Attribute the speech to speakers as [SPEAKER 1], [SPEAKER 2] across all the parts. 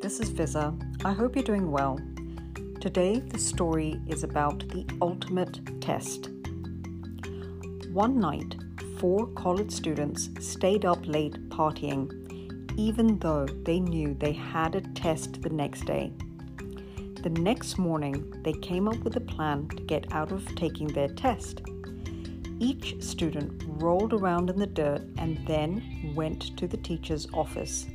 [SPEAKER 1] this is Viza. I hope you're doing well. Today, the story is about the ultimate test. One night, four college students stayed up late partying, even though they knew they had a test the next day. The next morning, they came up with a plan to get out of taking their test. Each student rolled around in the dirt and then went to the teacher's office.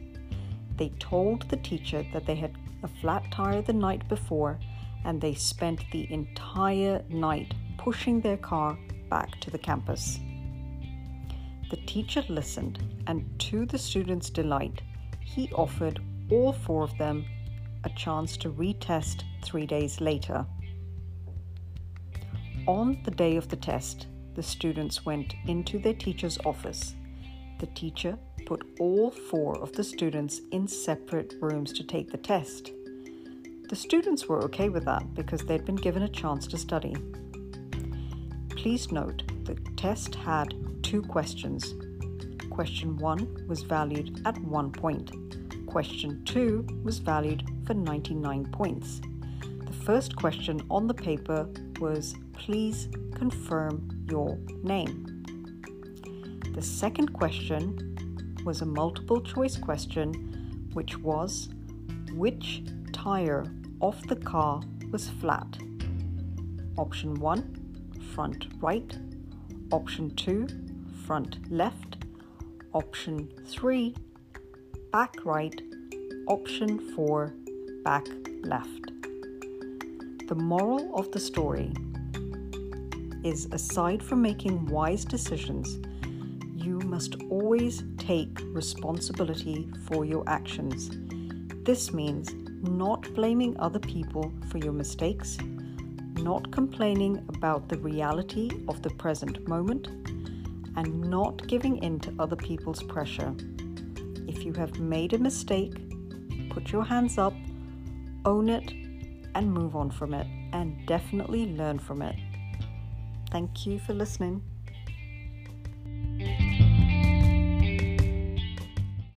[SPEAKER 1] They told the teacher that they had a flat tire the night before and they spent the entire night pushing their car back to the campus. The teacher listened, and to the students' delight, he offered all four of them a chance to retest three days later. On the day of the test, the students went into their teacher's office. The teacher put all four of the students in separate rooms to take the test. The students were okay with that because they'd been given a chance to study. Please note the test had two questions. Question 1 was valued at 1 point. Question 2 was valued for 99 points. The first question on the paper was Please confirm your name. The second question was a multiple choice question, which was Which tire of the car was flat? Option 1 front right, option 2 front left, option 3 back right, option 4 back left. The moral of the story is aside from making wise decisions, you must always take responsibility for your actions. This means not blaming other people for your mistakes, not complaining about the reality of the present moment, and not giving in to other people's pressure. If you have made a mistake, put your hands up, own it, and move on from it, and definitely learn from it. Thank you for listening.